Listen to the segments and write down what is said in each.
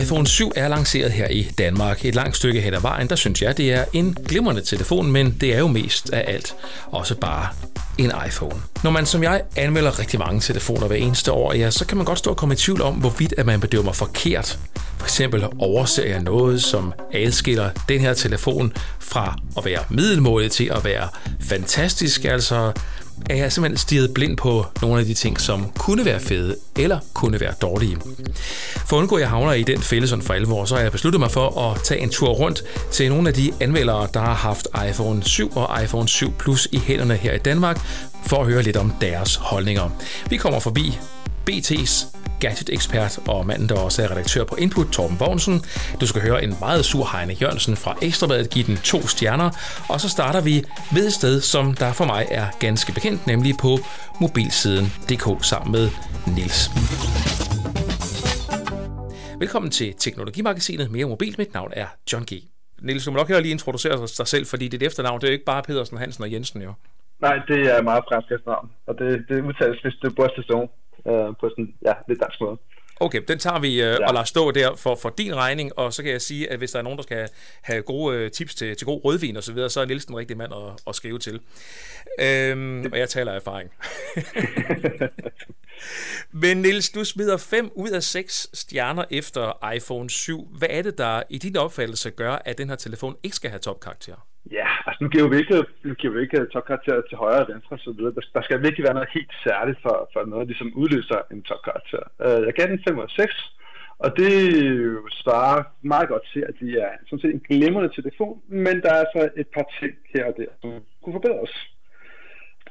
iPhone 7 er lanceret her i Danmark. Et langt stykke hen ad vejen, der synes jeg, det er en glimrende telefon, men det er jo mest af alt også bare en iPhone. Når man som jeg anmelder rigtig mange telefoner hver eneste år, ja, så kan man godt stå og komme i tvivl om, hvorvidt at man bedømmer forkert. For eksempel overser jeg noget, som adskiller den her telefon fra at være middelmålet til at være fantastisk. Altså er jeg simpelthen stirret blind på nogle af de ting, som kunne være fede eller kunne være dårlige. For at undgå, at jeg havner i den fælde sådan for alvor, så har jeg besluttet mig for at tage en tur rundt til nogle af de anmeldere, der har haft iPhone 7 og iPhone 7 Plus i hænderne her i Danmark, for at høre lidt om deres holdninger. Vi kommer forbi BT's gadget-ekspert og manden, der også er redaktør på Input, Torben Bogensen. Du skal høre en meget sur Heine Jørgensen fra Ekstrabladet give den to stjerner. Og så starter vi ved et sted, som der for mig er ganske bekendt, nemlig på mobilsiden.dk sammen med Nils. Velkommen til Teknologimagasinet Mere Mobil. Mit navn er John G. Nils, du må nok lige introducere dig selv, fordi dit efternavn det er jo ikke bare Pedersen, Hansen og Jensen, jo. Nej, det er meget fransk efternavn, og det, det udtales, hvis det bor station øh, på sådan, ja, lidt dansk måde. Okay, den tager vi øh, ja. og lader stå der for, for din regning, og så kan jeg sige, at hvis der er nogen, der skal have gode øh, tips til, til god rødvin og så videre, så er Niels den rigtige mand at, at skrive til. Øhm, og jeg taler af erfaring. Men Niels, du smider 5 ud af 6 stjerner efter iPhone 7. Hvad er det, der i din opfattelse gør, at den her telefon ikke skal have topkarakter? Ja, altså nu giver vi ikke, nu giver vi ikke øh, topkarakter til højre og venstre osv. Der, Der skal virkelig være noget helt særligt for, for noget, der ligesom udløser en topkarakter. Uh, jeg gav den 5 og 6, og det svarer meget godt til, at de er sådan set en glimrende telefon, men der er altså et par ting her og der, som kunne forbedres.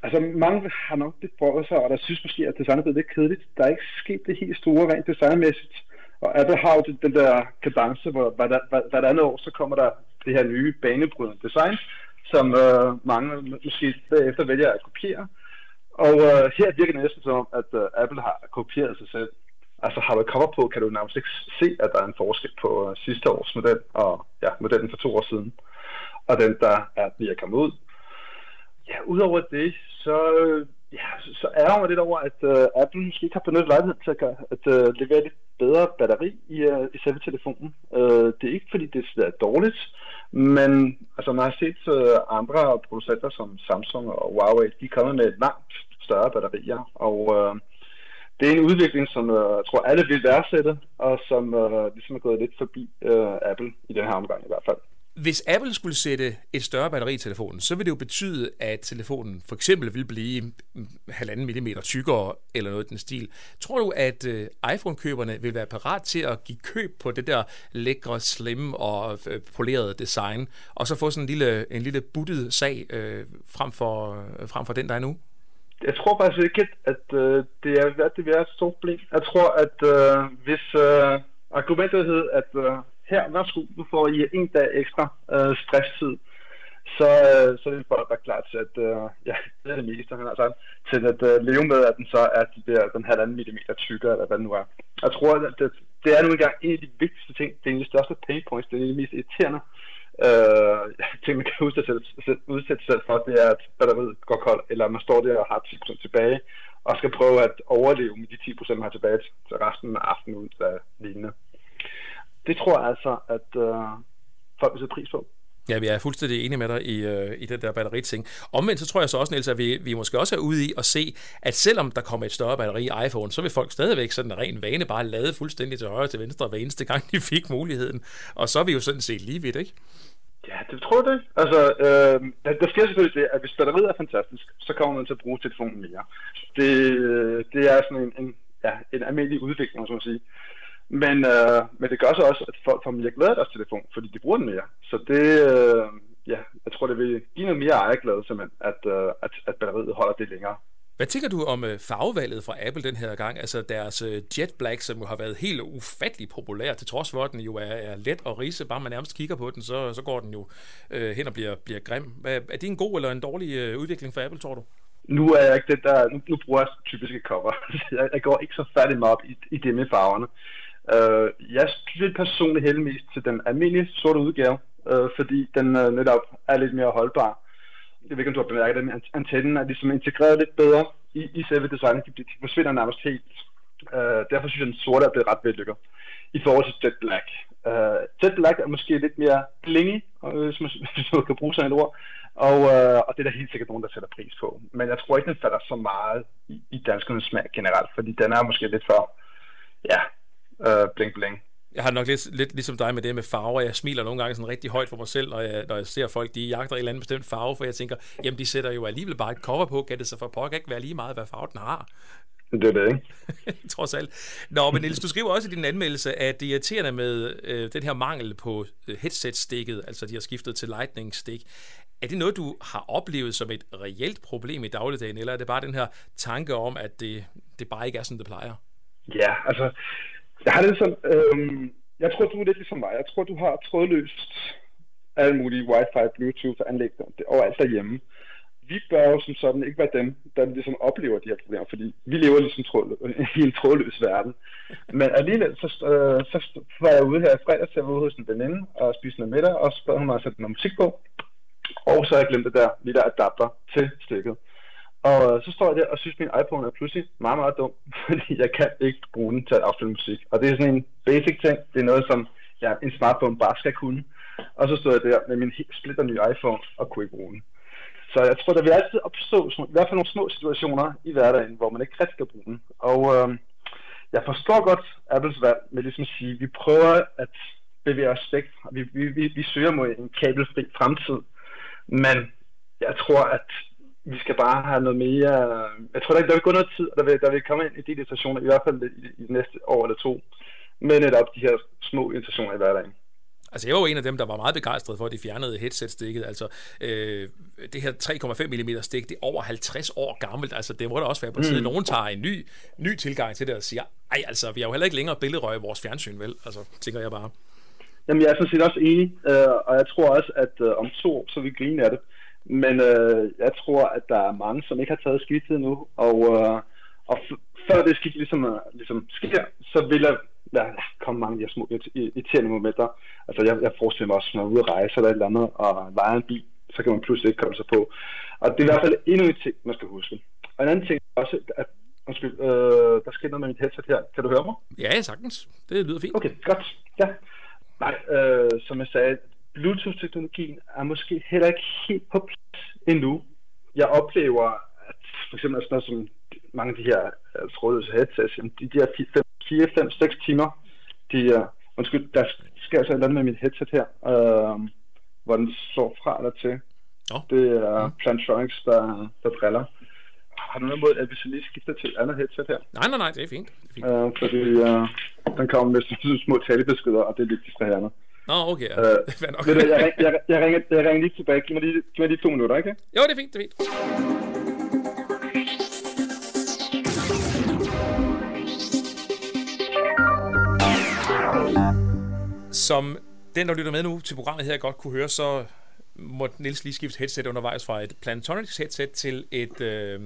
Altså mange har nok det for sig, og der synes måske, at designet er blevet lidt kedeligt. Der er ikke sket det helt store rent designmæssigt. Og Apple har jo den der kadence, hvor hvert andet år, så kommer der det her nye banebrydende design, som øh, mange måske bagefter vælger at kopiere. Og øh, her virker det næsten som at øh, Apple har kopieret sig selv. Altså har du cover på, kan du nærmest ikke se, at der er en forskel på øh, sidste års model og ja, modellen for to år siden. Og den, der er lige kommet ud. Ja, udover det, så, øh, ja, så ærger mig lidt over, at øh, Apple måske ikke har benyttet lejligheden til at, gøre, at øh, levere lidt bedre batteri i, øh, i selve telefonen. Øh, det er ikke fordi, det er dårligt, men altså, man har set uh, andre producenter som Samsung og Huawei, de er kommet med langt større batterier, og uh, det er en udvikling, som uh, jeg tror alle vil værdsætte, og som uh, ligesom er gået lidt forbi uh, Apple i den her omgang i hvert fald. Hvis Apple skulle sætte et større batteri i telefonen, så vil det jo betyde, at telefonen for eksempel vil blive halvanden millimeter tykkere eller noget i den stil. Tror du, at øh, iPhone-køberne vil være parat til at give køb på det der lækre, slim og øh, polerede design, og så få sådan en lille, en lille buttet sag øh, frem, for, øh, frem for den, der er nu? Jeg tror faktisk ikke, at øh, det er det vil være et stort problem. Jeg tror, at øh, hvis øh, argumentet hed, at øh, her, værsgo, du får I en dag ekstra øh, stresstid, så, øh, så det folk være klar til at, øh, ja, det er det meste, han har sagt, til at øh, leve med, at den så er de der, den halvanden millimeter tykkere, eller hvad det nu er. Jeg tror, at det, det er nu engang en af de vigtigste ting, det er en af de største pain points, det er en af de mest irriterende øh, ting, man kan udsætte, udsætte selv for, det er, at batteriet går koldt, eller man står der og har 10% tilbage, og skal prøve at overleve med de 10% man har tilbage til resten af aftenen ud lignende det tror jeg altså, at øh, folk vil sætte pris på. Ja, vi er fuldstændig enige med dig i, øh, i den der batteriting. Omvendt så tror jeg så også, Niels, at vi, vi måske også er ude i at se, at selvom der kommer et større batteri i iPhone, så vil folk stadigvæk sådan en ren vane bare lade fuldstændig til højre og til venstre hver eneste gang, de fik muligheden. Og så er vi jo sådan set lige vidt, ikke? Ja, det tror jeg det. Altså, øh, der sker selvfølgelig det, at hvis batteriet er fantastisk, så kommer man til at bruge telefonen mere. Det, øh, det er sådan en, en, ja, en almindelig udvikling, som man sige. Men, øh, men det gør så også, at folk får mere glæde af deres telefon, fordi de bruger den mere. Så det, øh, ja, jeg tror, det vil give noget mere ejerglæde, simpelthen, at, øh, at, at batteriet holder det længere. Hvad tænker du om øh, farvevalget fra Apple den her gang? Altså deres øh, Jet Black, som jo har været helt ufattelig populær, til trods for, at den jo er, er let at rise. Bare man nærmest kigger på den, så, så går den jo øh, hen og bliver, bliver grim. Er, er det en god eller en dårlig øh, udvikling for Apple, tror du? Nu er jeg ikke det der, nu, nu bruger jeg typiske cover. jeg, jeg går ikke så færdig meget op i, i det med farverne. Uh, jeg synes personligt helt mest til den almindelige sorte udgave, uh, fordi den uh, netop er lidt mere holdbar. Jeg ved ikke, om du har bemærket det, men antennen er ligesom integreret lidt bedre i, i selve designet. De, de forsvinder nærmest helt. Uh, derfor synes jeg, at den sorte er blevet ret vellykket i forhold til Jet Black. Uh, Jet Black er måske lidt mere blingy, hvis man, hvis man kan bruge sådan et ord, og, uh, og det er der helt sikkert nogen, der sætter pris på. Men jeg tror ikke, den falder så meget i, i danskernes smag generelt, fordi den er måske lidt for, ja, uh, bling bling. Jeg har nok lidt, lidt ligesom dig med det med farver. Jeg smiler nogle gange sådan rigtig højt for mig selv, når jeg, når jeg ser folk, de jagter en eller anden bestemt farve, for jeg tænker, jamen de sætter jo alligevel bare et cover på, kan det så for pokker ikke være lige meget, hvad farve den har? Det er det, ikke? Trods alt. Nå, men Niels, du skriver også i din anmeldelse, at det er irriterende med øh, den her mangel på øh, headset-stikket, altså de har skiftet til lightning-stik. Er det noget, du har oplevet som et reelt problem i dagligdagen, eller er det bare den her tanke om, at det, det bare ikke er, som det plejer? Ja, altså, jeg har det sådan, øhm, jeg tror, du er lidt ligesom mig. Jeg tror, du har trådløst alle mulige wifi, bluetooth anlæg overalt derhjemme. Vi bør jo som sådan ikke være dem, der ligesom oplever de her problemer, fordi vi lever ligesom tråd, i en trådløs verden. Men alligevel, så, øh, så var jeg ude her i fredag, så jeg var ude hos en veninde og spiste noget middag, og så bad hun mig at sætte noget musik på. Og så har jeg glemt det der lille adapter til stikket. Og øh, så står jeg der og synes, at min iPhone er pludselig meget, meget dum, fordi jeg kan ikke bruge den til at afspille musik. Og det er sådan en basic ting. Det er noget, som ja, en smartphone bare skal kunne. Og så stod jeg der med min splitter nye iPhone og kunne ikke bruge den. Så jeg tror, der vil altid opstå i hvert fald nogle små situationer i hverdagen, hvor man ikke rigtig kan bruge den. Og øh, jeg forstår godt Apples valg med ligesom at sige, at vi prøver at bevæge os væk. Vi, vi, vi, vi søger mod en kabelfri fremtid. Men jeg tror, at vi skal bare have noget mere... Jeg tror, der, der vil gå noget tid, og der vil, der vil komme ind i de irritationer, i hvert fald i, i de næste år eller to, med netop de her små irritationer i hverdagen. Altså, jeg var jo en af dem, der var meget begejstret for, at de fjernede headset-stikket. Altså, øh, det her 3,5 mm stik, det er over 50 år gammelt. Altså, det må da også være på tide. Mm. Nogen tager en ny, ny tilgang til det og siger, ej, altså, vi har jo heller ikke længere billedrøg i vores fjernsyn, vel? Altså, tænker jeg bare. Jamen, jeg er sådan set også enig, øh, og jeg tror også, at øh, om to år, så vi grine af det. Men øh, jeg tror, at der er mange, som ikke har taget skidtet nu, og, øh, og før det skidt ligesom, øh, ligesom sker, så vil der ja, komme mange af de her små irriterende momenter. Altså jeg, jeg forestiller mig også, når man er ude at rejse eller et eller andet, og leger en bil, så kan man pludselig ikke komme sig på. Og det er i hvert fald endnu en ting, man skal huske. Og en anden ting er også, at Undskyld, øh, der sker noget med mit headset her. Kan du høre mig? Ja, sagtens. Det lyder fint. Okay, godt. Ja. Nej, øh, som jeg sagde, Bluetooth-teknologien er måske heller ikke helt på plads endnu. Jeg oplever, at for eksempel sådan noget som mange af de her uh, trådløse headsets, de, de her 4, 5, 6 timer, de er, undskyld, der sker altså et eller andet med mit headset her, øh, hvor den slår fra eller til. Oh. Det er mm. Plantronics, der, der driller. Har du noget mod, at vi så lige skifter til et andet headset her? Nej, nej, nej, det er fint. Det er fint. Øh, fordi øh, den kommer med små talebeskeder, og det er lidt distraherende. Nå, okay. Ja. Øh, det er nok. jeg, jeg, jeg, jeg, ringer, jeg ringer lige tilbage. Giv mig lige, giv mig lige to minutter, ikke? Jo, det er fint, det er fint. Som den, der lytter med nu til programmet her, godt kunne høre, så måtte Nils lige skifte headset undervejs fra et Plantronics headset til et, øh,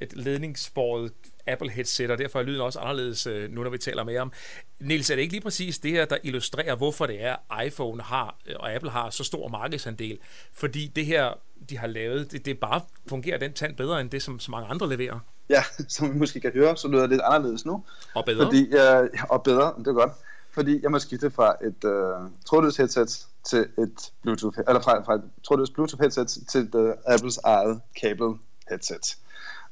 et ledningsbåret Apple headset, og derfor er lyden også anderledes øh, nu, når vi taler mere om. Niels, er det ikke lige præcis det her, der illustrerer, hvorfor det er, iPhone har, øh, og Apple har så stor markedsandel? Fordi det her, de har lavet, det, det bare fungerer den tand bedre, end det, som så mange andre leverer. Ja, som vi måske kan høre, så lyder det lidt anderledes nu. Og bedre. Fordi, uh, og bedre, det er godt. Fordi jeg må skifte fra et uh, trådløst headset til et Bluetooth, eller fra, fra et trådløst Bluetooth headset til uh, Apples eget kabel headset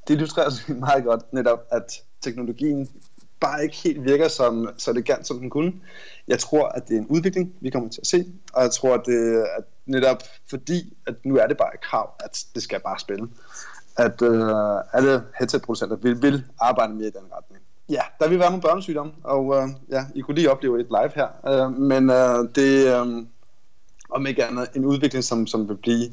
det illustrerer sig meget godt netop, at teknologien bare ikke helt virker som, så elegant, som den kunne. Jeg tror, at det er en udvikling, vi kommer til at se, og jeg tror, at det at netop fordi, at nu er det bare et krav, at det skal bare spille. At øh, alle headset-producenter vil, vil arbejde mere i den retning. Ja, der vil være nogle børnesygdomme, og øh, ja, I kunne lige opleve et live her, øh, men øh, det er øh, om ikke andet en udvikling, som, som vil blive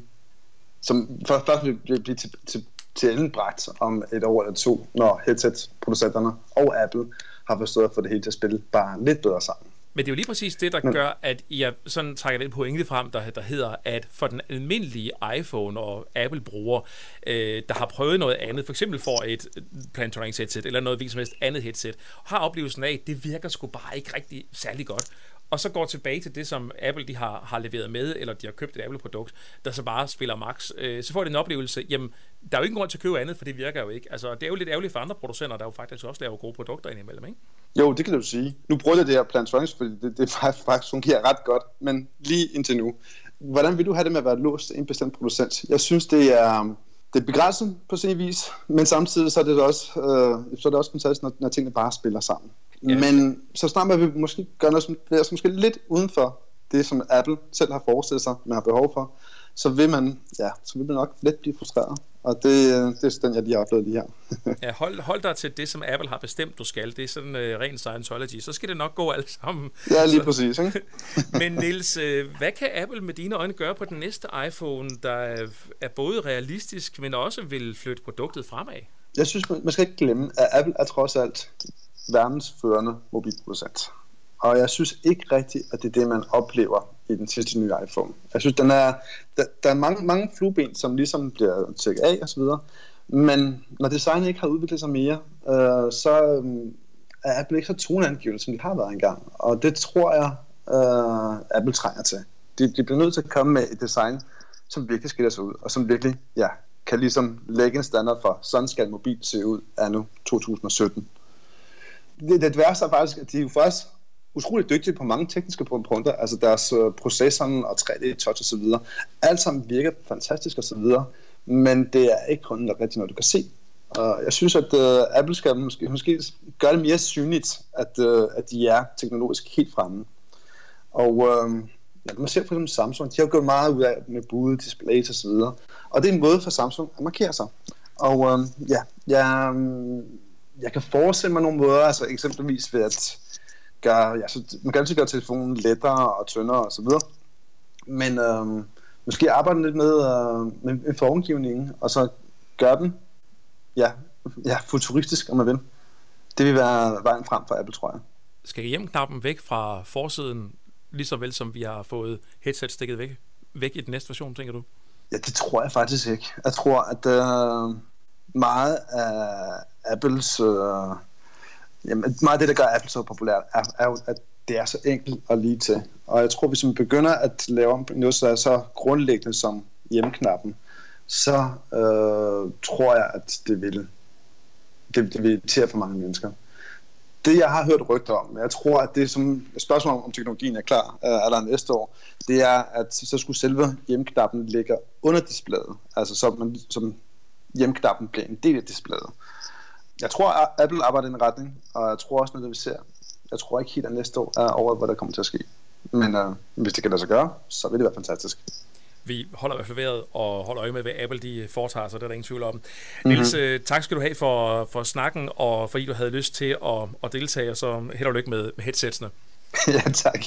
som først vil blive til, til til bragt om et år eller to, når headset-producenterne og Apple har forstået at få det hele til at spille bare lidt bedre sammen. Men det er jo lige præcis det, der Men, gør, at jeg sådan trækker den pointe frem, der, der hedder, at for den almindelige iPhone og Apple-bruger, øh, der har prøvet noget andet, for eksempel for et Plantronics headset, eller noget som helst andet headset, har oplevelsen af, at det virker sgu bare ikke rigtig særlig godt og så går tilbage til det, som Apple de har, har leveret med, eller de har købt et Apple-produkt, der så bare spiller max, øh, så får de en oplevelse, jamen, der er jo ingen grund til at købe andet, for det virker jo ikke. Altså, det er jo lidt ærgerligt for andre producenter, der jo faktisk også laver gode produkter indimellem, ikke? Jo, det kan du sige. Nu bruger jeg det her Plantronics, fordi det, det faktisk fungerer ret godt, men lige indtil nu. Hvordan vil du have det med at være låst en bestemt producent? Jeg synes, det er, det er begrænset på sin vis, men samtidig så er det også, øh, så er det også fantastisk, når, når tingene bare spiller sammen. Ja. Men så snart man vil måske gøre noget, som er måske lidt uden for det, som Apple selv har forestillet sig, man har behov for, så vil man, ja, så vil man nok let blive frustreret. Og det, det er den, jeg lige har oplevet lige her. ja, hold, hold dig til det, som Apple har bestemt, du skal. Det er sådan uh, ren Scientology. Så skal det nok gå alt sammen. Ja, lige så. præcis. Ikke? Men Niels, uh, hvad kan Apple med dine øjne gøre på den næste iPhone, der er både realistisk, men også vil flytte produktet fremad? Jeg synes, man skal ikke glemme, at Apple er trods alt verdens førende mobilproducent. Og jeg synes ikke rigtigt, at det er det, man oplever i den sidste nye iPhone. Jeg synes, den er, der, der er mange, mange flueben, som ligesom bliver tjekket af og så videre. Men når designet ikke har udviklet sig mere, øh, så øh, er Apple ikke så toneangivende, som de har været engang. Og det tror jeg, øh, Apple trænger til. De, de bliver nødt til at komme med et design, som virkelig skiller sig ud, og som virkelig ja, kan ligesom lægge en standard for, sådan skal mobil se ud af nu 2017. Det, det værste er faktisk, at de jo faktisk utrolig dygtige på mange tekniske punkter, altså deres uh, processoren og 3D-touch osv. Alt sammen virker fantastisk osv., men det er ikke kun rigtigt noget, du kan se. Uh, jeg synes, at uh, Apple skal måske, måske gøre det mere synligt, at, uh, at de er teknologisk helt fremme. Og uh, ja, man ser for eksempel Samsung, de har gjort meget ud af med bude, displays osv., og det er en måde for Samsung at markere sig. Og uh, ja, jeg, jeg kan forestille mig nogle måder, altså eksempelvis ved at gør, ja, så man kan altid gøre telefonen lettere og tyndere og så videre. Men øh, måske arbejde lidt med, øh, med, med formgivningen, og så gøre den ja, ja, futuristisk, om man vil. Det vil være vejen frem for Apple, tror jeg. Skal hjem-knappen væk fra forsiden, lige så vel som vi har fået headset stikket væk, væk i den næste version, tænker du? Ja, det tror jeg faktisk ikke. Jeg tror, at øh, meget af Apples øh, Jamen, meget af det, der gør Apple så populært, er, er jo, at det er så enkelt og lige til. Og jeg tror, hvis man begynder at lave noget, så er så grundlæggende som hjemknappen, så øh, tror jeg, at det vil, det, det vil irritere for mange mennesker. Det, jeg har hørt rygter om, jeg tror, at det som spørgsmål om teknologien er klar øh, eller næste år, det er, at så skulle selve hjemknappen ligge under displayet, altså så man, som hjemknappen bliver en del af displayet jeg tror, at Apple arbejder i en retning, og jeg tror også noget, det vi ser. Jeg tror ikke helt, at næste år er over, hvad der kommer til at ske. Men uh, hvis det kan lade sig gøre, så vil det være fantastisk. Vi holder i hvert fald og holder øje med, hvad Apple de foretager sig, det er der ingen tvivl om. Mm-hmm. Niels, øh, tak skal du have for, for snakken, og fordi du havde lyst til at, at deltage, og så held og lykke med, med headsetsene. ja, tak.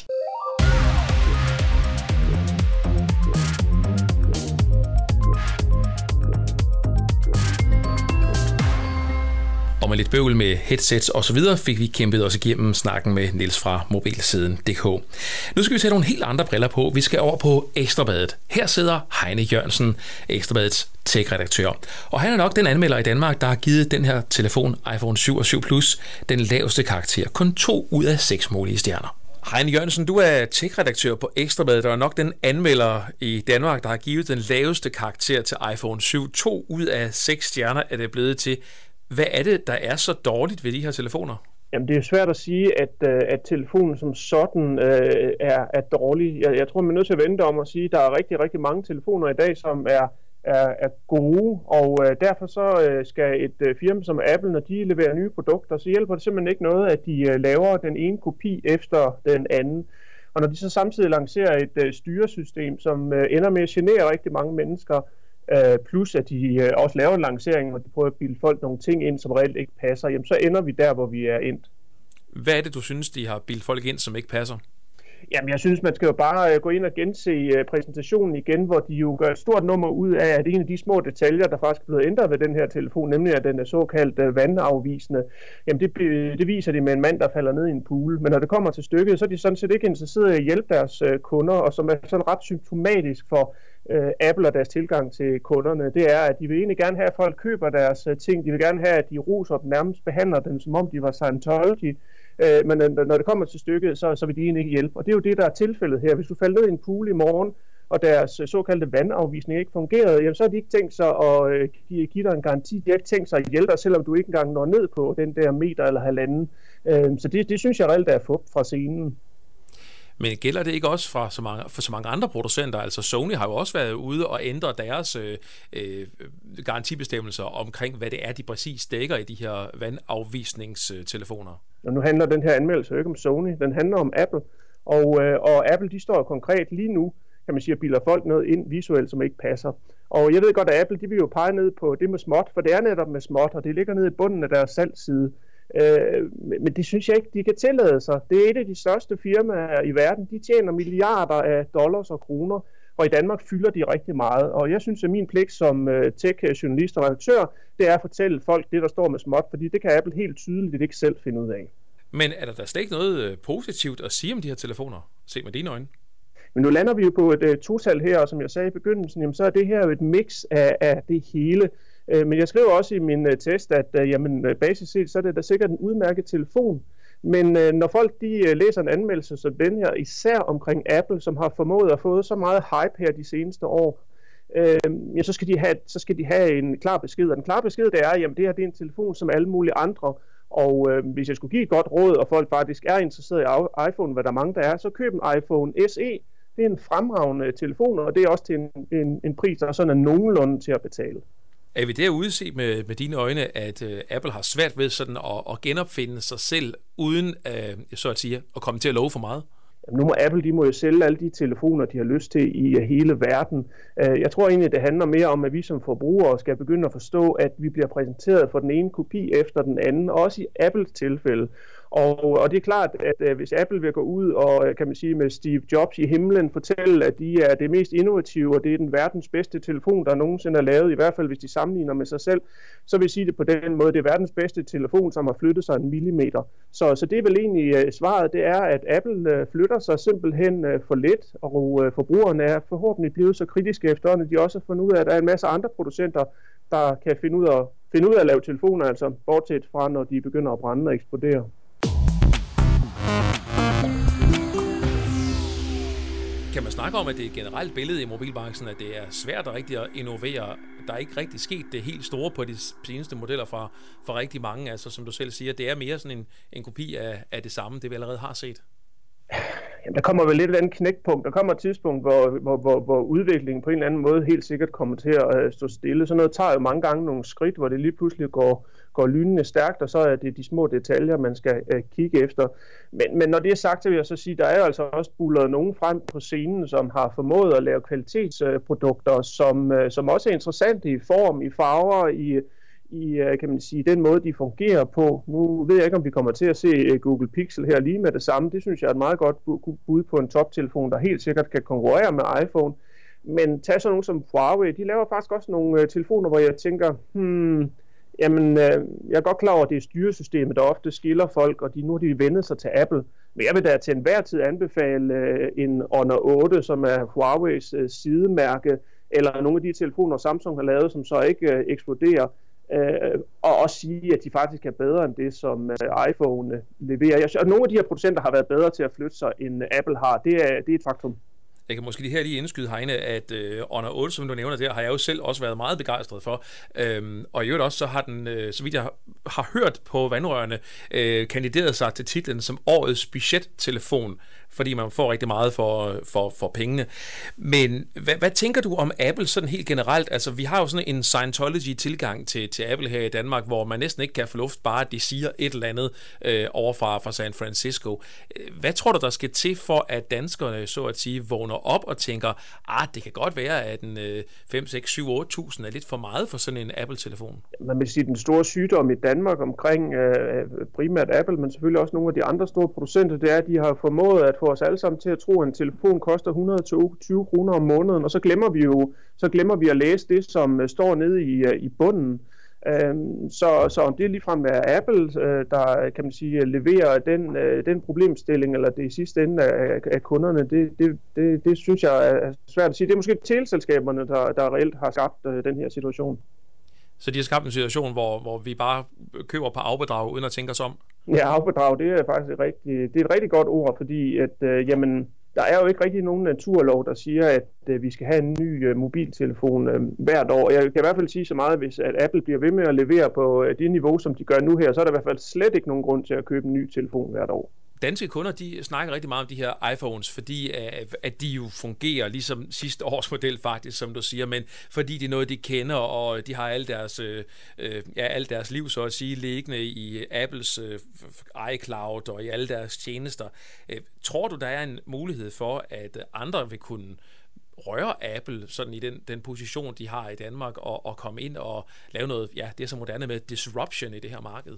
Og med lidt bøvl med headsets og så videre fik vi kæmpet os igennem snakken med Nils fra mobilsiden.dk. Nu skal vi tage nogle helt andre briller på. Vi skal over på Ekstrabladet. Her sidder Heine Jørgensen, Ekstrabladets tech-redaktør. Og han er nok den anmelder i Danmark, der har givet den her telefon iPhone 7 og 7 Plus den laveste karakter. Kun to ud af seks mulige stjerner. Heine Jørgensen, du er tech-redaktør på Ekstrabladet, der er nok den anmelder i Danmark, der har givet den laveste karakter til iPhone 7. To ud af seks stjerner er det blevet til. Hvad er det, der er så dårligt ved de her telefoner? Jamen, det er svært at sige, at, øh, at telefonen som sådan øh, er, er dårlig. Jeg, jeg tror, man er nødt til at vente om at sige, at der er rigtig, rigtig mange telefoner i dag, som er, er, er gode, og øh, derfor så øh, skal et øh, firma som Apple, når de leverer nye produkter, så hjælper det simpelthen ikke noget, at de øh, laver den ene kopi efter den anden. Og når de så samtidig lancerer et øh, styresystem, som øh, ender med at genere rigtig mange mennesker, øh, plus at de øh, også laver en lancering, hvor de prøver at bilde folk nogle ting ind, som reelt ikke passer, jamen så ender vi der, hvor vi er endt. Hvad er det, du synes, de har bildt folk ind, som ikke passer? Jamen, jeg synes, man skal jo bare øh, gå ind og gense øh, præsentationen igen, hvor de jo gør et stort nummer ud af, at en af de små detaljer, der faktisk er blevet ændret ved den her telefon, nemlig at den er såkaldt vandafvisende, jamen det, det viser de med en mand, der falder ned i en pool. Men når det kommer til stykket, så er de sådan set ikke interesseret i at hjælpe deres kunder, og som er sådan ret symptomatisk for øh, Apple og deres tilgang til kunderne, det er, at de vil egentlig gerne have, at folk køber deres øh, ting. De vil gerne have, at de roser dem, nærmest behandler dem, som om de var Scientology. Øh, men øh, når det kommer til stykket, så, så vil de egentlig ikke hjælpe. Og det er jo det, der er tilfældet her. Hvis du falder ned i en pool i morgen, og deres øh, såkaldte vandafvisning ikke fungerede, jamen, så har de ikke tænkt sig at øh, give, give dig en garanti. De har ikke tænkt sig at hjælpe dig, selvom du ikke engang når ned på den der meter eller halvanden. Øh, så det, det synes jeg reelt er fup fra scenen. Men gælder det ikke også for så, mange, for så mange andre producenter? Altså Sony har jo også været ude og ændre deres øh, øh, garantibestemmelser omkring, hvad det er, de præcis dækker i de her vandafvisningstelefoner. Og nu handler den her anmeldelse jo ikke om Sony, den handler om Apple. Og, øh, og Apple de står konkret lige nu, kan man sige, at bilder folk noget ind visuelt, som ikke passer. Og jeg ved godt, at Apple de vil jo pege ned på det med småt, for det er netop med småt, og det ligger nede i bunden af deres salgsside. Øh, men det synes jeg ikke, de kan tillade sig. Det er et af de største firmaer i verden. De tjener milliarder af dollars og kroner, og i Danmark fylder de rigtig meget. Og jeg synes, at min pligt som øh, tech-journalist og redaktør, det er at fortælle folk det, der står med småt, fordi det kan Apple helt tydeligt ikke selv finde ud af. Men er der da slet ikke noget øh, positivt at sige om de her telefoner? Se med dine øjne. Men nu lander vi jo på et uh, total her, og som jeg sagde i begyndelsen, jamen, så er det her jo et mix af, af det hele. Øh, men jeg skriver også i min øh, test, at øh, jamen, basis set, så er det da sikkert en udmærket telefon. Men når folk de læser en anmeldelse som den her, især omkring Apple, som har formået at få så meget hype her de seneste år, øh, ja, så, skal de have, så skal de have en klar besked. Og den klare besked det er, at det her det er en telefon som alle mulige andre, og øh, hvis jeg skulle give et godt råd, og folk faktisk er interesseret i iPhone, hvad der er mange der er, så køb en iPhone SE. Det er en fremragende telefon, og det er også til en, en, en pris, der sådan er nogenlunde til at betale. Er vi derude set med, med dine øjne, at øh, Apple har svært ved sådan at, at genopfinde sig selv, uden øh, så at sige, at komme til at love for meget? nu må Apple de må jo sælge alle de telefoner, de har lyst til i øh, hele verden. Øh, jeg tror egentlig, det handler mere om, at vi som forbrugere skal begynde at forstå, at vi bliver præsenteret for den ene kopi efter den anden, også i Apples tilfælde. Og, og det er klart, at øh, hvis Apple vil gå ud og, øh, kan man sige, med Steve Jobs i himlen fortælle, at de er det mest innovative, og det er den verdens bedste telefon, der nogensinde er lavet, i hvert fald hvis de sammenligner med sig selv, så vil jeg sige det på den måde, det er verdens bedste telefon, som har flyttet sig en millimeter. Så, så det er vel egentlig øh, svaret, det er, at Apple øh, flytter sig simpelthen øh, for lidt, og øh, forbrugerne er forhåbentlig blevet så kritiske efterhånden, at de også har fundet ud af, at der er en masse andre producenter, der kan finde ud af, finde ud af at lave telefoner, altså bortset fra, når de begynder at brænde og eksplodere. Kan man snakke om, at det er et generelt billede i mobilbranchen, at det er svært at rigtig at innovere? Der er ikke rigtig sket det helt store på de seneste modeller fra, fra rigtig mange. Altså som du selv siger, det er mere sådan en, en kopi af, af det samme, det vi allerede har set. Jamen, der kommer vel lidt et andet knækpunkt. Der kommer et tidspunkt, hvor, hvor, hvor, hvor udviklingen på en eller anden måde helt sikkert kommer til at øh, stå stille. Så noget tager jo mange gange nogle skridt, hvor det lige pludselig går, går lynende stærkt, og så er det de små detaljer, man skal øh, kigge efter. Men, men når det er sagt, så vil jeg så sige, der er jo altså også bullet nogen frem på scenen, som har formået at lave kvalitetsprodukter, som, øh, som også er interessante i form, i farver, i i øh, kan man sige, den måde, de fungerer på. Nu ved jeg ikke, om vi kommer til at se øh, Google Pixel her lige med det samme. Det synes jeg er et meget godt bud på en toptelefon, der helt sikkert kan konkurrere med iPhone. Men tag så nogen som Huawei, de laver faktisk også nogle øh, telefoner, hvor jeg tænker, hmm, Jamen, øh, jeg er godt klar over, at det er styresystemet, der ofte skiller folk, og de, nu har de vendet sig til Apple. Men jeg vil da til enhver tid anbefale øh, en Honor 8, som er Huawei's øh, sidemærke, eller nogle af de telefoner, Samsung har lavet, som så ikke øh, eksploderer. Øh, og også sige, at de faktisk er bedre end det, som øh, iPhone øh, leverer. Jeg, og nogle af de her producenter har været bedre til at flytte sig, end Apple har. Det er, det er et faktum. Jeg kan måske lige her lige indskyde Heine, at øh, Honor 8, som du nævner der, har jeg jo selv også været meget begejstret for. Øhm, og i øvrigt også, så har den, øh, så vidt jeg har, har hørt på vandrørene, øh, kandideret sig til titlen som årets budgettelefon fordi man får rigtig meget for, for, for pengene. Men hvad, hvad tænker du om Apple sådan helt generelt? Altså, vi har jo sådan en Scientology-tilgang til, til Apple her i Danmark, hvor man næsten ikke kan få luft, bare at de siger et eller andet øh, overfra fra San Francisco. Øh, hvad tror du, der skal til for, at danskerne, så at sige, vågner op og tænker, ah, det kan godt være, at en øh, 5, 6, 7, 8.000 er lidt for meget for sådan en Apple-telefon? Man vil sige, den store sygdom i Danmark omkring øh, primært Apple, men selvfølgelig også nogle af de andre store producenter, det er, at de har formået at få os alle sammen til at tro, at en telefon koster 120 kroner om måneden, og så glemmer vi jo så glemmer vi at læse det, som øh, står nede i, øh, i bunden. Øhm, så, så om det ligefrem er Apple, øh, der kan man sige, leverer den, den problemstilling, eller det i sidste ende af, af kunderne, det, det, det, det synes jeg er svært at sige. Det er måske teleselskaberne, der, der reelt har skabt den her situation. Så de har skabt en situation, hvor, hvor vi bare køber på afbedrag, uden at tænke os om? Ja, afbedrag, det er faktisk et rigtig, det er et rigtig godt ord, fordi at, øh, jamen, der er jo ikke rigtig nogen naturlov, der siger, at øh, vi skal have en ny øh, mobiltelefon øh, hvert år. Jeg kan i hvert fald sige så meget, hvis at Apple bliver ved med at levere på øh, det niveau, som de gør nu her, så er der i hvert fald slet ikke nogen grund til at købe en ny telefon hvert år danske kunder, de snakker rigtig meget om de her iPhones, fordi øh, at de jo fungerer ligesom sidste års model faktisk, som du siger, men fordi det er noget, de kender, og de har alle deres, øh, øh ja, alt deres liv, så at sige, liggende i Apples øh, iCloud og i alle deres tjenester. Øh, tror du, der er en mulighed for, at andre vil kunne røre Apple sådan i den, den position, de har i Danmark, og, og komme ind og lave noget, ja, det er så moderne med disruption i det her marked?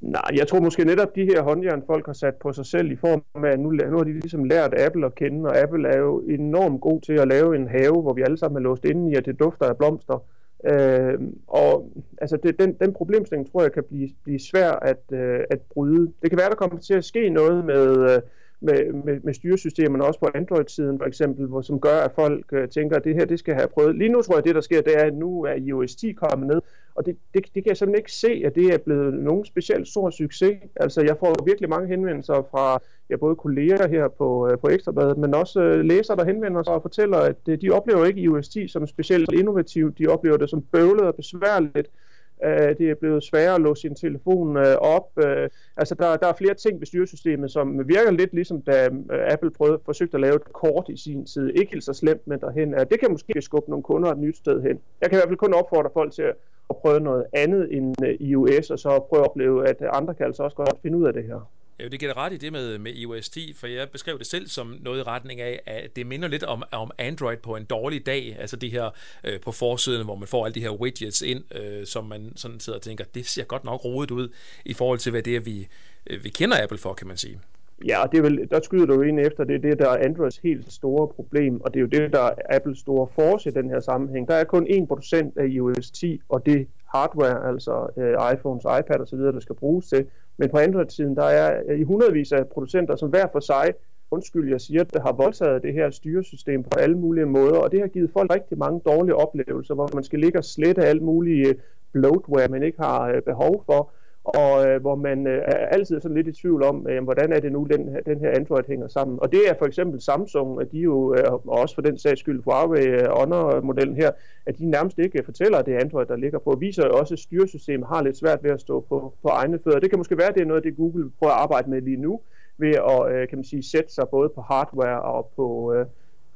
Nej, jeg tror måske netop de her håndjern, folk har sat på sig selv i form af, at nu, nu har de ligesom lært Apple at kende, og Apple er jo enormt god til at lave en have, hvor vi alle sammen er låst inde i, at det dufter af blomster. Øh, og altså det, den, den problemstilling tror jeg kan blive, blive svær at, øh, at bryde. Det kan være, der kommer til at ske noget med, øh, med, med, med styresystemerne, også på Android-siden for eksempel, hvor, som gør, at folk øh, tænker, at det her det skal have prøvet. Lige nu tror jeg, det der sker, det er, at nu er iOS 10 kommet ned, og det, det, det kan jeg simpelthen ikke se, at det er blevet nogen specielt stor succes. Altså jeg får virkelig mange henvendelser fra ja, både kolleger her på, øh, på Ekstrabladet, men også øh, læsere, der henvender sig og fortæller, at øh, de oplever ikke iOS 10 som specielt innovativt, de oplever det som bøvlet og besværligt, Øh, det er blevet sværere at låse sin telefon øh, op. Øh, altså der, der er flere ting ved styresystemet, som virker lidt ligesom da øh, Apple prøvede, forsøgte at lave et kort i sin tid. Ikke helt så slemt, men derhen er. Det kan måske skubbe nogle kunder et nyt sted hen. Jeg kan i hvert fald kun opfordre folk til at prøve noget andet end øh, iOS, og så prøve at opleve, at andre kan altså også godt finde ud af det her. Ja, det giver ret i det med, med iOS 10, for jeg beskrev det selv som noget i retning af, at det minder lidt om, om Android på en dårlig dag, altså de her øh, på forsiden, hvor man får alle de her widgets ind, øh, som man sådan sidder og tænker, det ser godt nok rodet ud i forhold til, hvad det er, vi, øh, vi kender Apple for, kan man sige. Ja, det er vel, der skyder du ind efter, det er det, der er Androids helt store problem, og det er jo det, der er Apples store force i den her sammenhæng. Der er kun 1% af iOS 10, og det hardware, altså øh, iPhones, iPad osv., der skal bruges til. Men på Android-siden, der er øh, i hundredvis af producenter, som hver for sig, undskyld, jeg siger, der har voldtaget det her styresystem på alle mulige måder, og det har givet folk rigtig mange dårlige oplevelser, hvor man skal ligge og slette alt mulige øh, bloatware, man ikke har øh, behov for, og øh, hvor man øh, er altid sådan lidt i tvivl om, øh, hvordan er det nu, den, den her Android hænger sammen. Og det er for eksempel Samsung, at de jo, øh, og også for den sags skyld Huawei øh, Honor-modellen her, at de nærmest ikke fortæller, at det er Android, der ligger på. Viser jo også, at styresystemet har lidt svært ved at stå på, på egne fødder. Det kan måske være, at det er noget af det, Google prøver at arbejde med lige nu, ved at øh, kan man sige, sætte sig både på hardware og på, øh,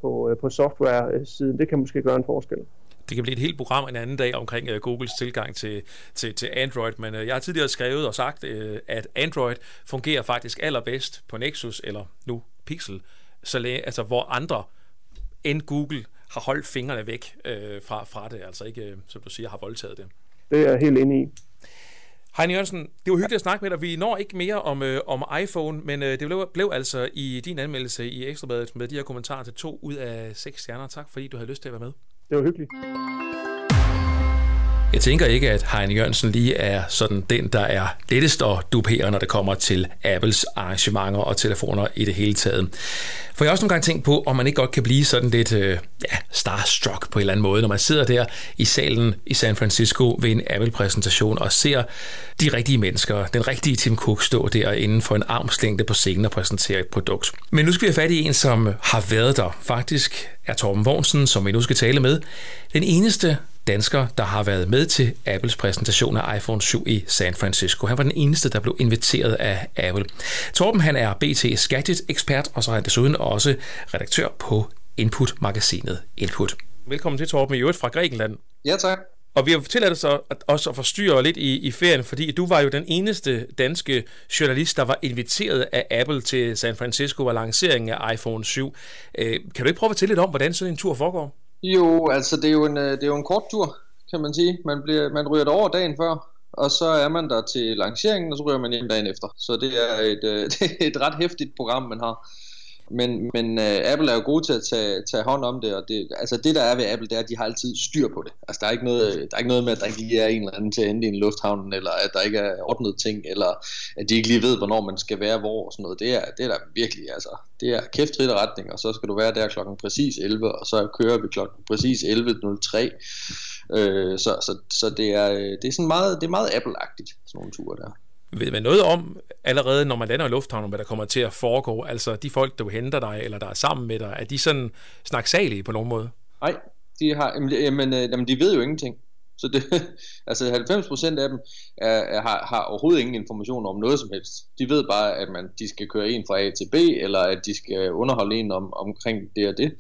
på, øh, på software-siden. Det kan måske gøre en forskel det kan blive et helt program en anden dag omkring uh, Googles tilgang til, til, til Android, men uh, jeg har tidligere skrevet og sagt, uh, at Android fungerer faktisk allerbedst på Nexus, eller nu Pixel, så læ- altså hvor andre end Google har holdt fingrene væk uh, fra, fra det, altså ikke, uh, som du siger, har voldtaget det. Det er jeg helt enig i. Heine Jørgensen, det var hyggeligt at snakke med dig. Vi når ikke mere om, øh, om iPhone, men øh, det blev, blev altså i din anmeldelse i Ekstrabladet med de her kommentarer til to ud af seks stjerner. Tak fordi du havde lyst til at være med. Det var hyggeligt. Jeg tænker ikke, at Heine Jørgensen lige er sådan den, der er lettest at dupere, når det kommer til Apples arrangementer og telefoner i det hele taget. For jeg har også nogle gange tænkt på, om man ikke godt kan blive sådan lidt øh, ja, starstruck på en eller anden måde, når man sidder der i salen i San Francisco ved en Apple-præsentation og ser de rigtige mennesker, den rigtige Tim Cook stå der inden for en armslængde på scenen og præsentere et produkt. Men nu skal vi have fat i en, som har været der. Faktisk er Torben Vognsen, som vi nu skal tale med, den eneste dansker, der har været med til Apples præsentation af iPhone 7 i San Francisco. Han var den eneste, der blev inviteret af Apple. Torben han er BT's gadget-ekspert, og så er han desuden også redaktør på Input-magasinet Input. Velkommen til Torben i øvrigt fra Grækenland. Ja, tak. Og vi har tilladt os at, også at forstyrre lidt i, i ferien, fordi du var jo den eneste danske journalist, der var inviteret af Apple til San Francisco og lanceringen af iPhone 7. Øh, kan du ikke prøve at fortælle lidt om, hvordan sådan en tur foregår? Jo, altså det er jo en, øh, det er jo en kort tur, kan man sige. Man, bliver, man ryger over dagen før, og så er man der til lanceringen, og så ryger man hjem dagen efter. Så det er et, øh, det er et ret hæftigt program, man har. Men, men uh, Apple er jo gode til at tage, tage hånd om det, og det, altså det der er ved Apple, det er, at de har altid styr på det. Altså der er ikke noget, der er ikke noget med, at der ikke lige er en eller anden til at hente i en lufthavn, eller at der ikke er ordnet ting, eller at de ikke lige ved, hvornår man skal være hvor og sådan noget. Det er, det er der virkelig, altså, det er kæftrit retning, og så skal du være der klokken præcis 11, og så kører vi klokken præcis 11.03. Øh, så så, så det, er, øh, det er sådan meget, det er meget Apple-agtigt, sådan nogle ture der. Ved man noget om allerede, når man lander i lufthavnen, hvad der kommer til at foregå? Altså de folk, der henter dig, eller der er sammen med dig, er de sådan snaksalige på nogen måde? Nej, de har, jamen, jamen, øh, jamen, de ved jo ingenting. Så det, altså 90% af dem er, er, har, har overhovedet ingen information om noget som helst. De ved bare, at man, de skal køre en fra A til B, eller at de skal underholde en om, omkring det og det.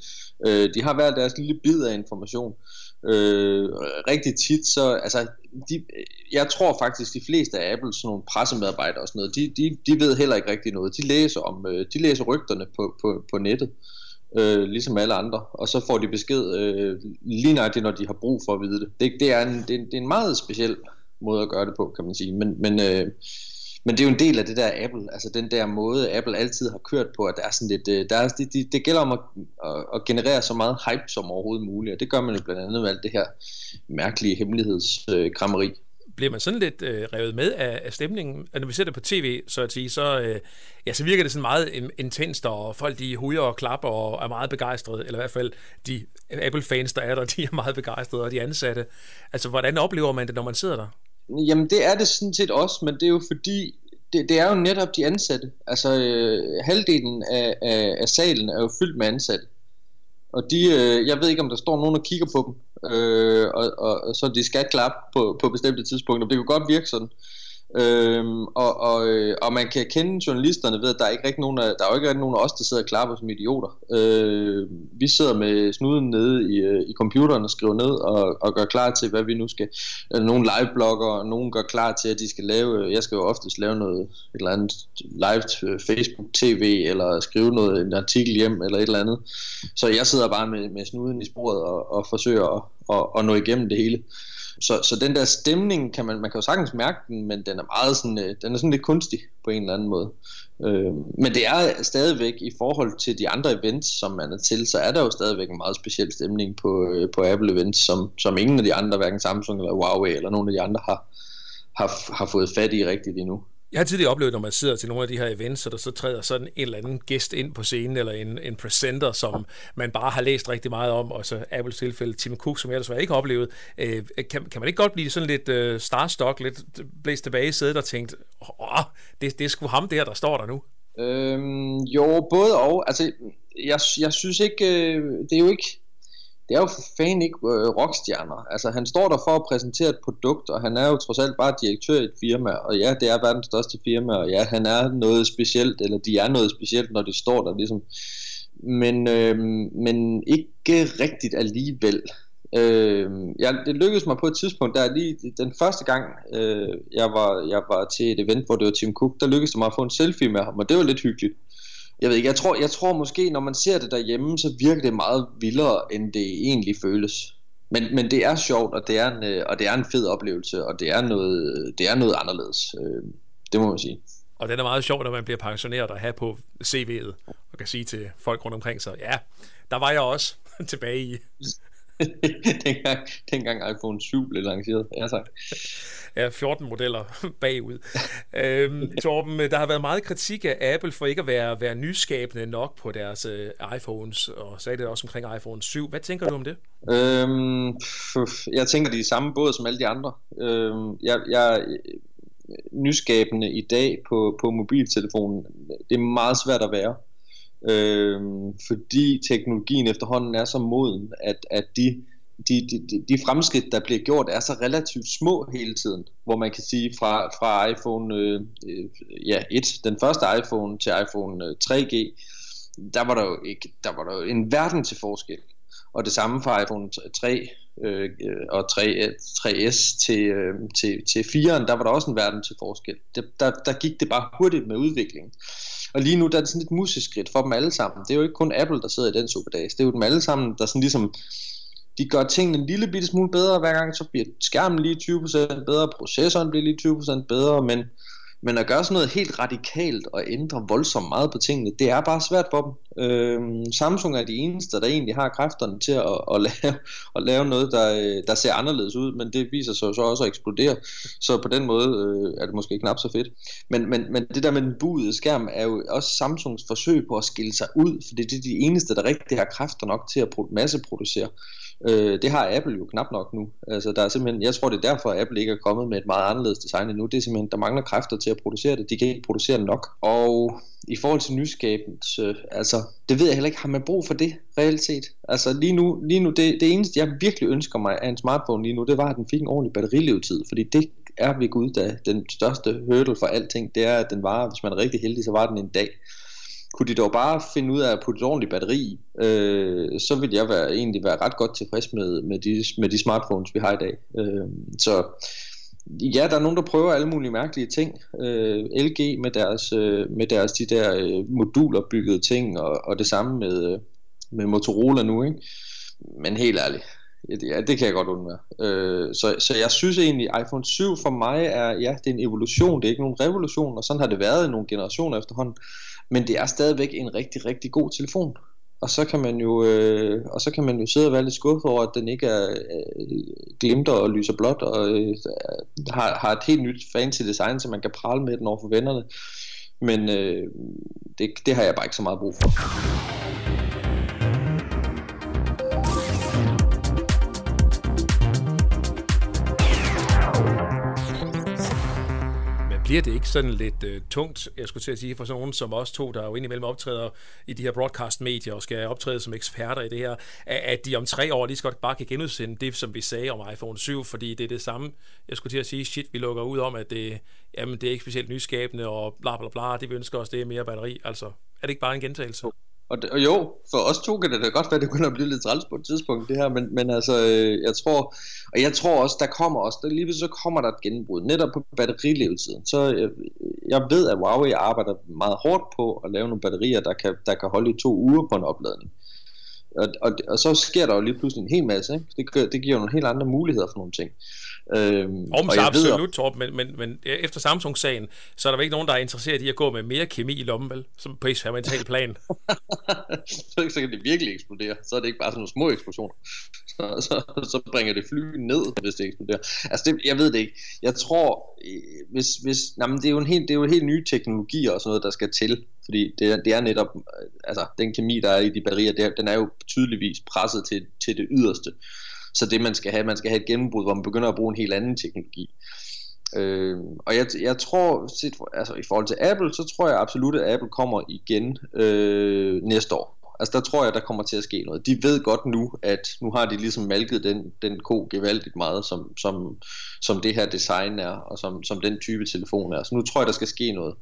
Øh, de har hver deres lille bid af information. Øh, Øh, rigtig tit, så altså, de, jeg tror faktisk, de fleste af Apples sådan nogle pressemedarbejdere og sådan noget, de, de, de ved heller ikke rigtig noget. De læser om, øh, de læser rygterne på, på, på nettet øh, ligesom alle andre, og så får de besked øh, lige nøjagtigt, når de har brug for at vide det. Det, det, er, en, det, det er en meget speciel måde at gøre det på, kan man sige, men, men, øh, men det er jo en del af det der Apple, altså den der måde, Apple altid har kørt på, at der er sådan lidt, øh, der er, det, det, det gælder om at, at, at generere så meget hype som overhovedet muligt, og det gør man jo blandt andet med alt det her mærkelige hemmelighedskrammeri. Øh, bliver man sådan lidt øh, revet med af, af stemningen. Og når vi ser det på tv, så at sige, så, øh, ja, så virker det sådan meget intenst, og folk de hujer og klapper og er meget begejstrede, eller i hvert fald de Apple-fans, der er der, de er meget begejstrede, og de ansatte. Altså, hvordan oplever man det, når man sidder der? Jamen, det er det sådan set også, men det er jo fordi, det, det er jo netop de ansatte. Altså, øh, halvdelen af, af, af salen er jo fyldt med ansatte. Og de, øh, jeg ved ikke, om der står nogen og kigger på dem, øh, og, og, og så de skal klappe på, på bestemte tidspunkter. Det kan godt virke sådan. Øhm, og, og, øh, og man kan kende journalisterne ved, at der er ikke rigtig nogen af, der er jo ikke rigtig nogen af os, der sidder og klapper som idioter. Øh, vi sidder med snuden nede i, øh, i computeren og skriver ned og, og gør klar til, hvad vi nu skal. Nogle liveblogger, og nogen gør klar til, at de skal lave, jeg skal jo oftest lave noget, et eller andet live Facebook TV, eller skrive noget, en artikel hjem, eller et eller andet. Så jeg sidder bare med, med snuden i sporet og, og forsøger at, at, at nå igennem det hele. Så, så den der stemning, kan man, man kan jo sagtens mærke den, men den er meget sådan, øh, den er sådan lidt kunstig på en eller anden måde. Øh, men det er stadigvæk i forhold til de andre events, som man er til, så er der jo stadigvæk en meget speciel stemning på, øh, på Apple events, som, som ingen af de andre, hverken Samsung eller Huawei eller nogen af de andre har, har, har fået fat i rigtigt endnu. Jeg har tidligere oplevet, når man sidder til nogle af de her events, og der så træder sådan en eller anden gæst ind på scenen, eller en, en presenter, som man bare har læst rigtig meget om, og så Apples tilfælde Tim Cook, som jeg desværre ikke har oplevet. Øh, kan, kan man ikke godt blive sådan lidt øh, starstruck, lidt blæst tilbage i sædet og tænkt, åh, det, det er sgu ham der, der står der nu? Øhm, jo, både og. Altså, jeg, jeg synes ikke, øh, det er jo ikke det er jo for fanden ikke øh, rockstjerner. Altså, han står der for at præsentere et produkt, og han er jo trods alt bare direktør i et firma, og ja, det er verdens største firma, og ja, han er noget specielt, eller de er noget specielt, når de står der ligesom. Men, øh, men ikke rigtigt alligevel. Øh, jeg, det lykkedes mig på et tidspunkt, der lige den første gang, øh, jeg, var, jeg var til et event, hvor det var Tim Cook, der lykkedes det mig at få en selfie med ham, og det var lidt hyggeligt jeg ved ikke, jeg tror, jeg tror måske, når man ser det derhjemme, så virker det meget vildere, end det egentlig føles. Men, men det er sjovt, og det er, en, øh, og det er en fed oplevelse, og det er noget, det er noget anderledes. Øh, det må man sige. Og det er meget sjovt, når man bliver pensioneret og have på CV'et, og kan sige til folk rundt omkring sig, ja, der var jeg også tilbage i dengang, dengang iPhone 7 blev lanceret. Ja, tak. Ja, 14 modeller bagud. øhm, Torben, der har været meget kritik af Apple for ikke at være, være nyskabende nok på deres uh, iPhones, og sagde det også omkring iPhone 7. Hvad tænker du om det? Øhm, jeg tænker, de er i samme båd som alle de andre. Øhm, jeg, jeg, nyskabende i dag på, på mobiltelefonen, det er meget svært at være øh, fordi teknologien efterhånden er så moden, at, at de, de, de, de fremskridt, der bliver gjort, er så relativt små hele tiden, hvor man kan sige fra, fra iPhone øh, øh ja, 1, den første iPhone til iPhone øh, 3G, der var der jo ikke, der var der jo en verden til forskel. Og det samme fra iPhone 3 øh, øh, og 3, 3S til, øh, til, til 4'eren, der var der også en verden til forskel. Det, der, der gik det bare hurtigt med udviklingen. Og lige nu der er det sådan et museskridt for dem alle sammen. Det er jo ikke kun Apple, der sidder i den superdags. Det er jo dem alle sammen, der sådan ligesom de gør tingene en lille bitte smule bedre hver gang, så bliver skærmen lige 20% bedre, processoren bliver lige 20% bedre, men, men at gøre sådan noget helt radikalt og ændre voldsomt meget på tingene, det er bare svært for dem. Øh, Samsung er de eneste, der egentlig har kræfterne til at, at, lave, at lave noget, der, øh, der ser anderledes ud, men det viser sig så også at eksplodere. Så på den måde øh, er det måske knap så fedt. Men, men, men det der med den buede skærm er jo også Samsungs forsøg på at skille sig ud, for det er de eneste, der rigtig har kræfter nok til at masseproducere. Øh, det har Apple jo knap nok nu. Altså, der er simpelthen, jeg tror, det er derfor, at Apple ikke er kommet med et meget anderledes design endnu. Det er simpelthen, der mangler kræfter til at producere det. De kan ikke producere nok. Og i forhold til nyskabelse, altså, det ved jeg heller ikke, har man brug for det reelt set? Altså lige nu, lige nu det, det eneste, jeg virkelig ønsker mig af en smartphone lige nu, det var, at den fik en ordentlig batterilevetid, fordi det er ved gud da den største hurdle for alting, det er, at den varer, hvis man er rigtig heldig, så var den en dag kunne de dog bare finde ud af at putte et ordentligt batteri i, øh, så ville jeg være, egentlig være ret godt tilfreds med, med, de, med de smartphones, vi har i dag. Øh, så ja, der er nogen, der prøver alle mulige mærkelige ting. Øh, LG med deres, øh, med deres de der øh, moduler ting, og, og det samme med, øh, med Motorola nu, ikke? Men helt ærligt, ja, det kan jeg godt undvære. Øh, så, så jeg synes egentlig, iPhone 7 for mig er, ja, det er en evolution, det er ikke nogen revolution, og sådan har det været i nogle generationer efterhånden. Men det er stadigvæk en rigtig, rigtig god telefon. Og så kan man jo, øh, og så kan man jo sidde og være lidt skuffet over, at den ikke er øh, glimter og lyser blåt, og øh, har, har et helt nyt fancy design, så man kan prale med den over for vennerne. Men øh, det, det har jeg bare ikke så meget brug for. Bliver det ikke sådan lidt øh, tungt, jeg skulle til at sige, for sådan nogen som os to, der jo indimellem optræder i de her broadcast-medier og skal optræde som eksperter i det her, at de om tre år lige så godt bare kan genudsende det, som vi sagde om iPhone 7, fordi det er det samme, jeg skulle til at sige, shit, vi lukker ud om, at det, jamen, det er ikke specielt nyskabende og bla bla bla, det vi ønsker os, det er mere batteri, altså er det ikke bare en gentagelse? Og, det, og jo, for os to kan det da godt være, det kunne blive lidt træls på et tidspunkt, det her, men, men altså, øh, jeg tror, og jeg tror også, der kommer også, der lige så kommer der et gennembrud, netop på batterilevetiden. Så jeg, øh, jeg ved, at Huawei arbejder meget hårdt på at lave nogle batterier, der kan, der kan holde i to uger på en opladning. Og, og, og så sker der jo lige pludselig en hel masse, ikke? Det, det giver jo nogle helt andre muligheder for nogle ting. Øhm, Om, jeg absolut, ved, men, men, men efter Samsung-sagen, så er der vel ikke nogen, der er interesseret i at gå med mere kemi i lommen, vel? Som på eksperimental plan. så, så kan det virkelig eksplodere. Så er det ikke bare sådan nogle små eksplosioner. Så, så, så bringer det fly ned, hvis det eksploderer. Altså, det, jeg ved det ikke. Jeg tror, hvis, hvis, nej, men det, er jo en helt, det er jo helt nye teknologier og sådan noget, der skal til. Fordi det, det er netop, altså den kemi, der er i de batterier, det, den er jo tydeligvis presset til, til det yderste. Så det man skal have, man skal have et gennembrud, hvor man begynder at bruge en helt anden teknologi. Øh, og jeg, jeg tror, set, altså i forhold til Apple, så tror jeg absolut, at Apple kommer igen øh, næste år. Altså der tror jeg, der kommer til at ske noget. De ved godt nu, at nu har de ligesom malket den, den ko gevaldigt meget, som, som, som det her design er, og som, som den type telefon er. Så nu tror jeg, der skal ske noget.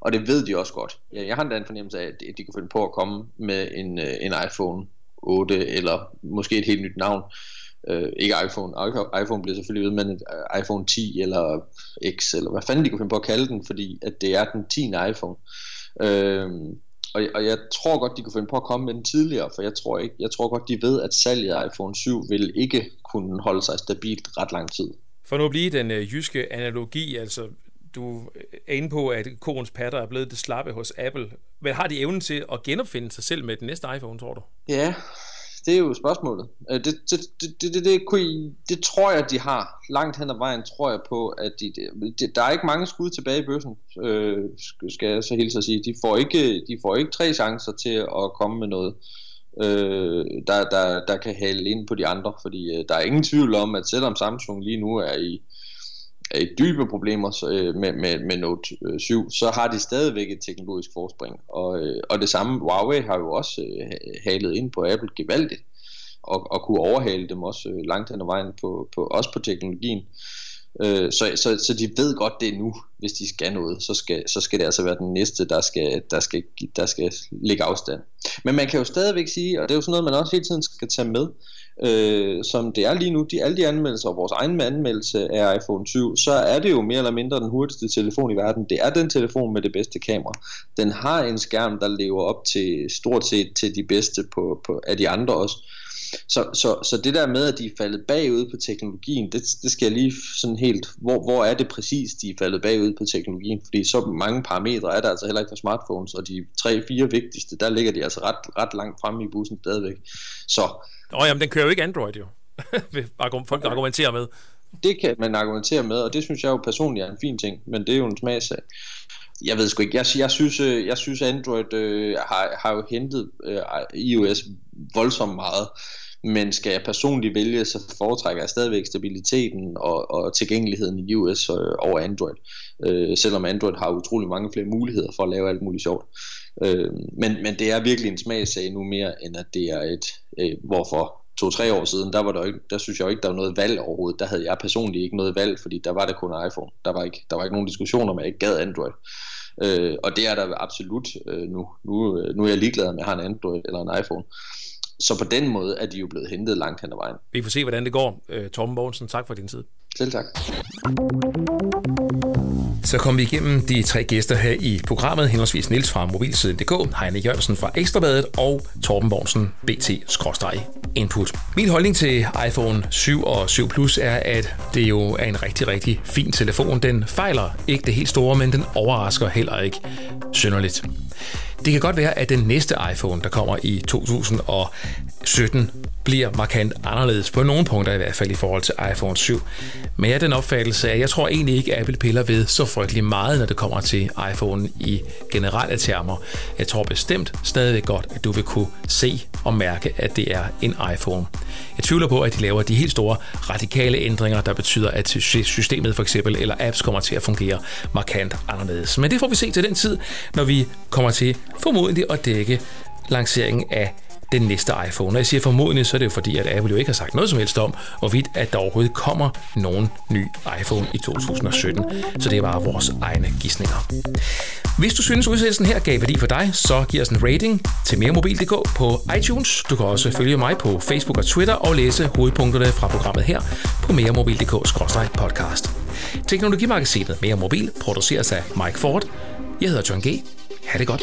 Og det ved de også godt. Jeg, jeg har endda en fornemmelse af, at de kunne finde på at komme med en, øh, en iPhone 8, eller måske et helt nyt navn, øh, ikke iPhone, iPhone bliver selvfølgelig men øh, iPhone 10 eller X, eller hvad fanden de kunne finde på at kalde den, fordi at det er den 10. iPhone. Øh, og, og jeg tror godt, de kunne finde på at komme med den tidligere, for jeg tror, ikke, jeg tror godt, de ved, at salget af iPhone 7 vil ikke kunne holde sig stabilt ret lang tid. For nu at blive den øh, jyske analogi, altså du er inde på, at korens patter er blevet det slappe hos Apple. Men har de evnen til at genopfinde sig selv med den næste iPhone, tror du? Ja, det er jo spørgsmålet. Øh, det, det, det, det, det, det, kunne, det tror jeg, de har. Langt hen ad vejen tror jeg på, at de, de, der er ikke mange skud tilbage i bøssen, øh, skal jeg så hilse at sige. De får, ikke, de får ikke tre chancer til at komme med noget, øh, der, der, der kan hale ind på de andre. Fordi øh, der er ingen tvivl om, at selvom Samsung lige nu er i dybe problemer øh, med, med, med Note øh, 7, så har de stadigvæk et teknologisk forspring. Og, øh, og det samme, Huawei har jo også øh, halet ind på Apple gevaldigt, og, og kunne overhale dem også øh, langt hen ad vejen, på, på, også på teknologien. Øh, så, så, så de ved godt det nu, hvis de skal noget, så skal, så skal det altså være den næste, der skal, der, skal, der skal ligge afstand. Men man kan jo stadigvæk sige, og det er jo sådan noget, man også hele tiden skal tage med, øh, øh, som det er lige nu, de, alle de anmeldelser, og vores egen anmeldelse af iPhone 7, så er det jo mere eller mindre den hurtigste telefon i verden. Det er den telefon med det bedste kamera. Den har en skærm, der lever op til stort set til de bedste på, på, af de andre også. Så, så, så det der med, at de er faldet bagud på teknologien, det, det skal jeg lige sådan helt, hvor, hvor er det præcis, de er faldet bagud på teknologien? Fordi så mange parametre er der altså heller ikke for smartphones, og de tre-fire vigtigste, der ligger de altså ret, ret langt fremme i bussen stadigvæk. Så... Nå jamen, den kører jo ikke Android jo. folk argumenterer med. Det kan man argumentere med, og det synes jeg jo personligt er en fin ting, men det er jo en smagsag jeg ved sgu ikke, jeg, jeg, synes, øh, jeg synes Android øh, har, har jo hentet øh, iOS voldsomt meget, men skal jeg personligt vælge, så foretrækker jeg stadigvæk stabiliteten og, og tilgængeligheden i iOS øh, over Android, øh, selvom Android har utrolig mange flere muligheder for at lave alt muligt sjovt. Øh, men, men det er virkelig en smagsag nu mere, end at det er et, øh, hvorfor to-tre år siden, der, var der, ikke, der synes jeg jo ikke, der var noget valg overhovedet. Der havde jeg personligt ikke noget valg, fordi der var der kun iPhone. Der var ikke, der var ikke nogen diskussion om, at jeg ikke gad Android. Øh, og det er der absolut øh, nu. Nu, øh, nu er jeg ligeglad med, at jeg har en Android eller en iPhone. Så på den måde er de jo blevet hentet langt hen ad vejen. Vi får se, hvordan det går. Øh, Torben Borgensen, tak for din tid. Selv tak. Så kom vi igennem de tre gæster her i programmet, henholdsvis Nils fra mobilsiden.dk, Heine Jørgensen fra Ekstrabladet og Torben Borgsen, BT-Input. Min holdning til iPhone 7 og 7 Plus er, at det jo er en rigtig, rigtig fin telefon. Den fejler ikke det helt store, men den overrasker heller ikke synderligt. Det kan godt være, at den næste iPhone, der kommer i 2017, bliver markant anderledes, på nogle punkter i hvert fald i forhold til iPhone 7. Men jeg er den opfattelse, at jeg tror egentlig ikke, at Apple piller ved så frygtelig meget, når det kommer til iPhone i generelle termer. Jeg tror bestemt stadigvæk godt, at du vil kunne se og mærke, at det er en iPhone. Jeg tvivler på, at de laver de helt store radikale ændringer, der betyder, at systemet for eksempel eller apps kommer til at fungere markant anderledes. Men det får vi se til den tid, når vi kommer kommer til formodentlig at dække lanceringen af den næste iPhone. Og jeg siger formodentlig, så er det jo fordi, at Apple jo ikke har sagt noget som helst om, hvorvidt at der overhovedet kommer nogen ny iPhone i 2017. Så det er bare vores egne gissninger. Hvis du synes, udsendelsen her gav værdi for dig, så giv os en rating til meremobil.dk på iTunes. Du kan også følge mig på Facebook og Twitter og læse hovedpunkterne fra programmet her på meremobil.dk-podcast. Teknologimagasinet Mere Mobil produceres af Mike Ford. Jeg hedder John G. Ha' det godt.